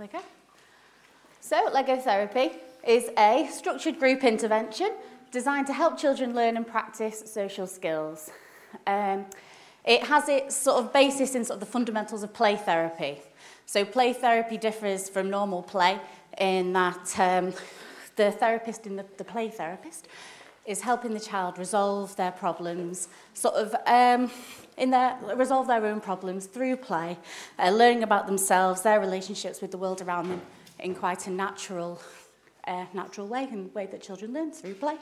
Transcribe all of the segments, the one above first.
Okay. So, Lego therapy is a structured group intervention designed to help children learn and practice social skills. Um, it has its sort of basis in sort of the fundamentals of play therapy. So play therapy differs from normal play in that um, the therapist in the, the play therapist is helping the child resolve their problems, sort of um, in their, resolve their own problems through play, uh, learning about themselves, their relationships with the world around them in quite a natural, uh, natural way and way that children learn through play.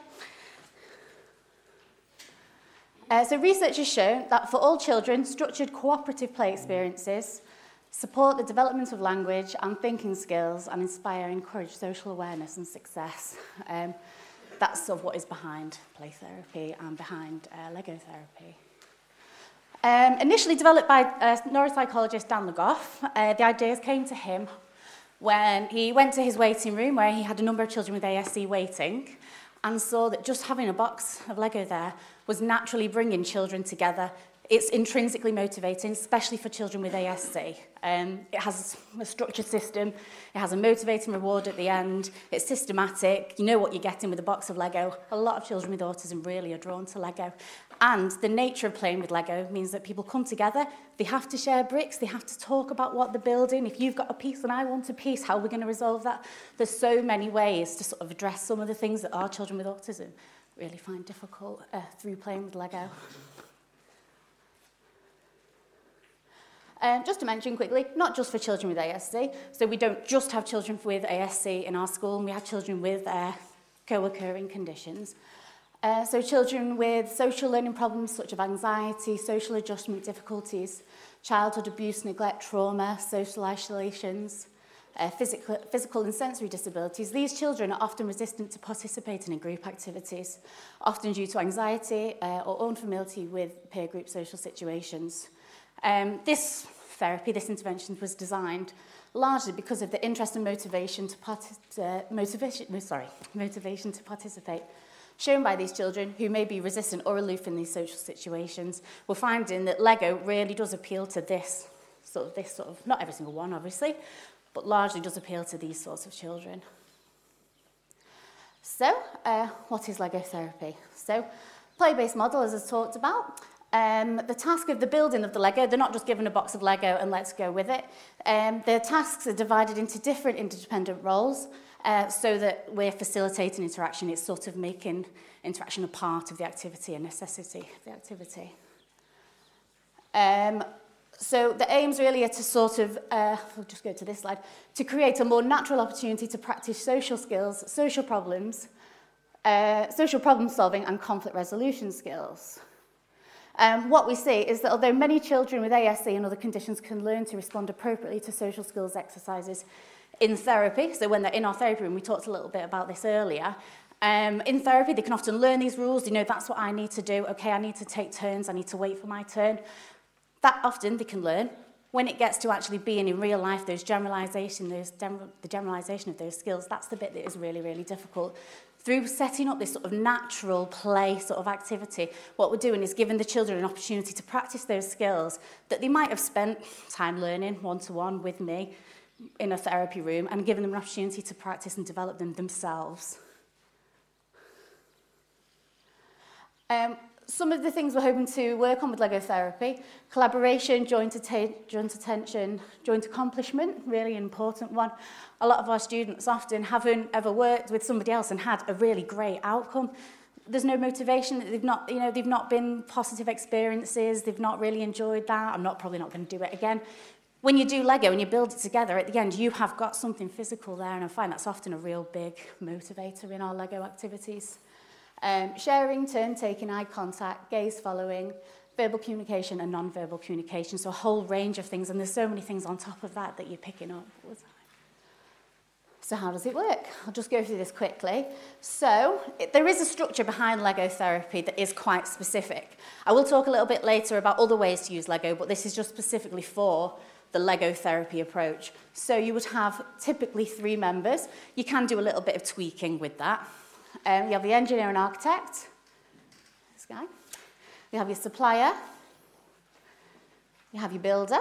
Uh, so research has shown that for all children, structured cooperative play experiences support the development of language and thinking skills and inspire and encourage social awareness and success. Um, that's sort of what is behind play therapy and behind uh, Lego therapy. Um, initially developed by uh, neuropsychologist Dan Lagoff, uh, the ideas came to him when he went to his waiting room where he had a number of children with ASC waiting and saw that just having a box of Lego there was naturally bringing children together It's intrinsically motivating, especially for children with ASD. Um, it has a structured system, it has a motivating reward at the end, it's systematic, you know what you're getting with a box of Lego. A lot of children with autism really are drawn to Lego. And the nature of playing with Lego means that people come together, they have to share bricks, they have to talk about what they're building. If you've got a piece and I want a piece, how are we going to resolve that? There's so many ways to sort of address some of the things that our children with autism really find difficult uh, through playing with Lego. Um, just to mention quickly, not just for children with ASD. So we don't just have children with ASC in our school, we have children with uh, co-occurring conditions. Uh, so children with social learning problems such as anxiety, social adjustment difficulties, childhood abuse, neglect, trauma, social isolations, uh, physical, physical and sensory disabilities, these children are often resistant to participating in group activities, often due to anxiety uh, or unfamiliarity with peer group social situations. Um, this therapy, this intervention was designed largely because of the interest and motivation to, uh, motivation, no, sorry, motivation to participate shown by these children who may be resistant or aloof in these social situations. We're finding that Lego really does appeal to this sort of, this sort of, not every single one obviously, but largely does appeal to these sorts of children. So, uh, what is Lego therapy? So, play-based model, as I talked about, Um, the task of the building of the Lego, they're not just given a box of Lego and let's go with it. Um, their tasks are divided into different interdependent roles uh, so that we're facilitating interaction. It's sort of making interaction a part of the activity, a necessity of the activity. Um, so the aims really are to sort of, uh, I'll just go to this slide, to create a more natural opportunity to practice social skills, social problems, uh, social problem solving and conflict resolution skills. Um, what we see is that although many children with ASE and other conditions can learn to respond appropriately to social skills exercises in therapy, so when they're in our therapy room, we talked a little bit about this earlier, um, in therapy, they can often learn these rules. You know, that's what I need to do. Okay, I need to take turns. I need to wait for my turn. That often they can learn. When it gets to actually being in real life, those generalization, those the generalization of those skills, that's the bit that is really, really difficult through setting up this sort of natural play sort of activity, what we're doing is giving the children an opportunity to practice those skills that they might have spent time learning one-to-one -one with me in a therapy room and giving them an opportunity to practice and develop them themselves. Um, some of the things we're hoping to work on with Lego therapy, collaboration, joint, att joint attention, joint accomplishment, really important one. A lot of our students often haven't ever worked with somebody else and had a really great outcome. There's no motivation, they've not, you know, they've not been positive experiences, they've not really enjoyed that. I'm not probably not going to do it again. When you do Lego and you build it together, at the end you have got something physical there, and I find that's often a real big motivator in our Lego activities. Um, sharing, turn taking, eye contact, gaze following, verbal communication and non-verbal communication. So a whole range of things, and there's so many things on top of that that you're picking up all the time. So how does it work? I'll just go through this quickly. So it, there is a structure behind Lego therapy that is quite specific. I will talk a little bit later about other ways to use Lego, but this is just specifically for the Lego therapy approach. So you would have typically three members. You can do a little bit of tweaking with that. Um, you have the engineer and architect, this guy. You have your supplier. You have your builder.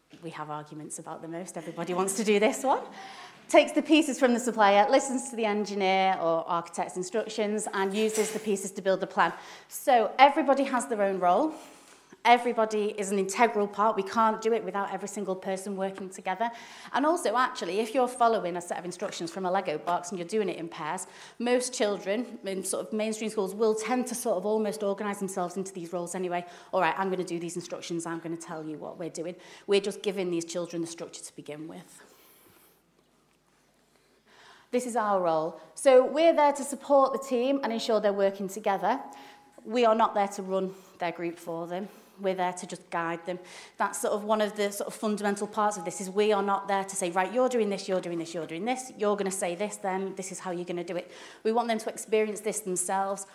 we have arguments about the most. Everybody wants to do this one. Takes the pieces from the supplier, listens to the engineer or architect's instructions, and uses the pieces to build the plan. So everybody has their own role. Everybody is an integral part. We can't do it without every single person working together. And also, actually, if you're following a set of instructions from a Lego box and you're doing it in pairs, most children in sort of mainstream schools will tend to sort of almost organise themselves into these roles anyway. All right, I'm going to do these instructions. I'm going to tell you what we're doing. We're just giving these children the structure to begin with. This is our role. So we're there to support the team and ensure they're working together. We are not there to run their group for them. We're there to just guide them. That's sort of one of the sort of fundamental parts of this is we are not there to say, right, you're doing this, you're doing this, you're doing this, you're going to say this, then this is how you're going to do it. We want them to experience this themselves.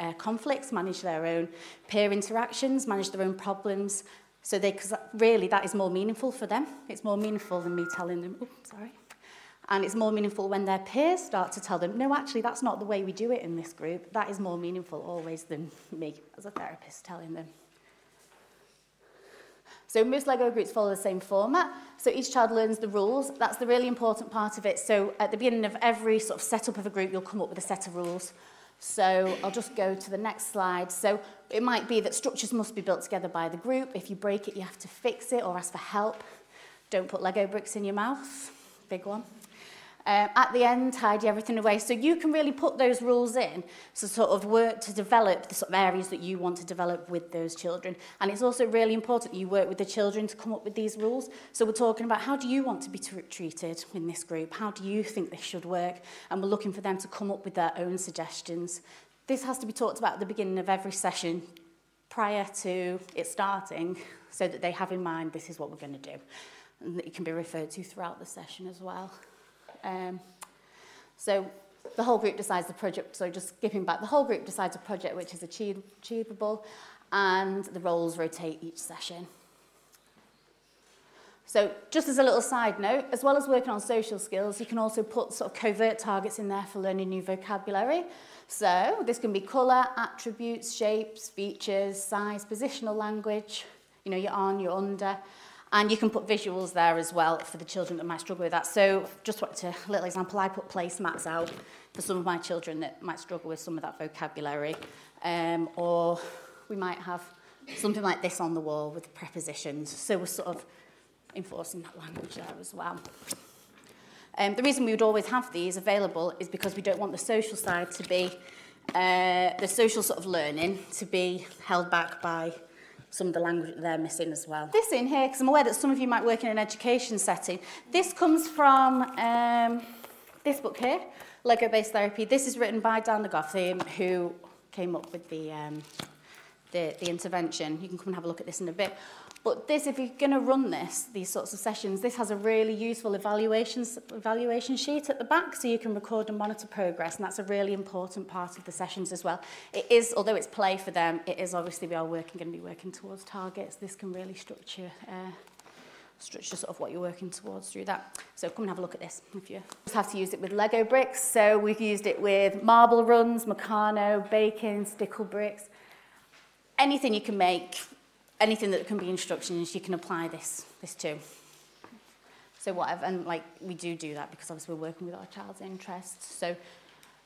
uh, conflicts, manage their own peer interactions, manage their own problems. So they, cause really that is more meaningful for them. It's more meaningful than me telling them, oh, sorry. And it's more meaningful when their peers start to tell them, no, actually, that's not the way we do it in this group. That is more meaningful always than me as a therapist telling them. So most Lego groups follow the same format. So each child learns the rules. That's the really important part of it. So at the beginning of every sort of setup of a group, you'll come up with a set of rules. So I'll just go to the next slide. So it might be that structures must be built together by the group. If you break it, you have to fix it or ask for help. Don't put Lego bricks in your mouth. Big one. um, at the end, tidy everything away. So you can really put those rules in to sort of work to develop the sort of areas that you want to develop with those children. And it's also really important that you work with the children to come up with these rules. So we're talking about how do you want to be treated in this group? How do you think this should work? And we're looking for them to come up with their own suggestions. This has to be talked about at the beginning of every session prior to it starting so that they have in mind this is what we're going to do. And that it can be referred to throughout the session as well. Um, so the whole group decides the project, so just skipping back, the whole group decides a project which is achieve, achievable and the roles rotate each session. So just as a little side note, as well as working on social skills, you can also put sort of covert targets in there for learning new vocabulary. So this can be colour, attributes, shapes, features, size, positional language, you know, you're on, you're under, And you can put visuals there as well for the children that might struggle with that. So just wanted to, a little example, I put placemats out for some of my children that might struggle with some of that vocabulary. Um, or we might have something like this on the wall with prepositions. So we're sort of enforcing that language there as well. Um, the reason we would always have these available is because we don't want the social side to be, uh, the social sort of learning to be held back by some of the language that they're missing as well. This in here, because I'm aware that some of you might work in an education setting. This comes from um, this book here, Lego-based therapy. This is written by Dan Gotham, who came up with the, um, the, the intervention. You can come and have a look at this in a bit. But this, if you're going to run this, these sorts of sessions, this has a really useful evaluation, evaluation sheet at the back so you can record and monitor progress. And that's a really important part of the sessions as well. It is, although it's play for them, it is obviously we are working, going to be working towards targets. This can really structure uh, structure sort of what you're working towards through that. So come and have a look at this if you just have to use it with Lego bricks. So we've used it with marble runs, Meccano, baking, stickle bricks, anything you can make anything that can be instructions, you can apply this, this to. So whatever, and like we do do that because obviously we're working with our child's interests. So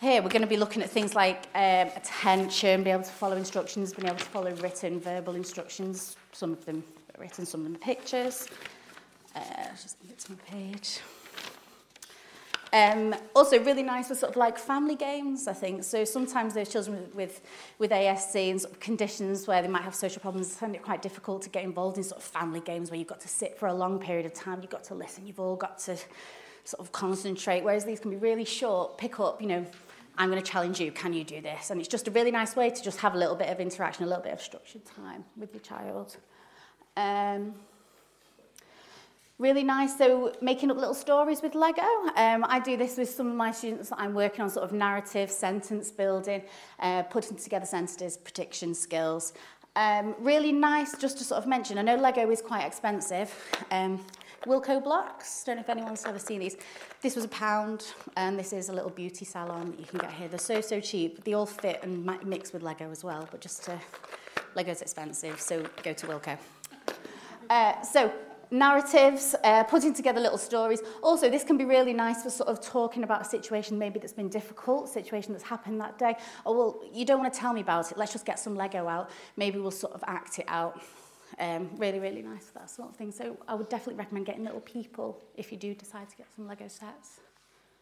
here we're going to be looking at things like um, attention, being able to follow instructions, being able to follow written, verbal instructions. Some of them written, some of them pictures. Uh, just get to my page. Um, also really nice for sort of like family games, I think. So sometimes those children with, with ASC and sort of conditions where they might have social problems, find it quite difficult to get involved in sort of family games where you've got to sit for a long period of time, you've got to listen, you've all got to sort of concentrate. Whereas these can be really short, pick up, you know, I'm going to challenge you, can you do this? And it's just a really nice way to just have a little bit of interaction, a little bit of structured time with your child. Um, really nice. So making up little stories with Lego. Um, I do this with some of my students that I'm working on, sort of narrative, sentence building, uh, putting together sentences, prediction skills. Um, really nice just to sort of mention, I know Lego is quite expensive. Um, Wilco blocks, don't know if anyone's ever seen these. This was a pound, and this is a little beauty salon that you can get here. They're so, so cheap. They all fit and mix with Lego as well, but just to, uh, Lego's expensive, so go to Wilco. Uh, so narratives, uh, putting together little stories. Also, this can be really nice for sort of talking about a situation maybe that's been difficult, situation that's happened that day. Oh, well, you don't want to tell me about it. Let's just get some Lego out. Maybe we'll sort of act it out. Um, really, really nice for that sort of thing. So I would definitely recommend getting little people if you do decide to get some Lego sets.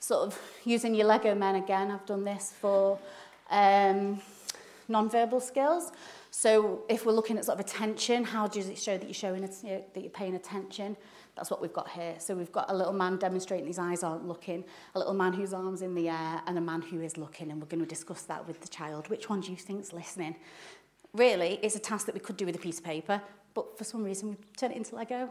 sort of using your Lego men again. I've done this for. Um, non-verbal skills. So if we're looking at sort of attention, how does it show that you're showing you know, that you're paying attention? That's what we've got here. So we've got a little man demonstrating his eyes aren't looking, a little man whose arms in the air, and a man who is looking. And we're going to discuss that with the child. Which one do you think's listening? Really, it's a task that we could do with a piece of paper, but for some reason we turn it into Lego,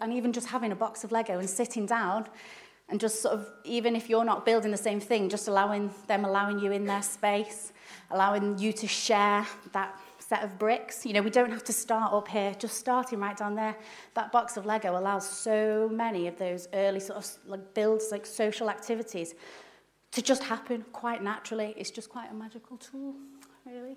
And even just having a box of Lego and sitting down and just sort of even if you're not building the same thing just allowing them allowing you in their space allowing you to share that set of bricks you know we don't have to start up here just starting right down there that box of lego allows so many of those early sort of like builds like social activities to just happen quite naturally it's just quite a magical tool really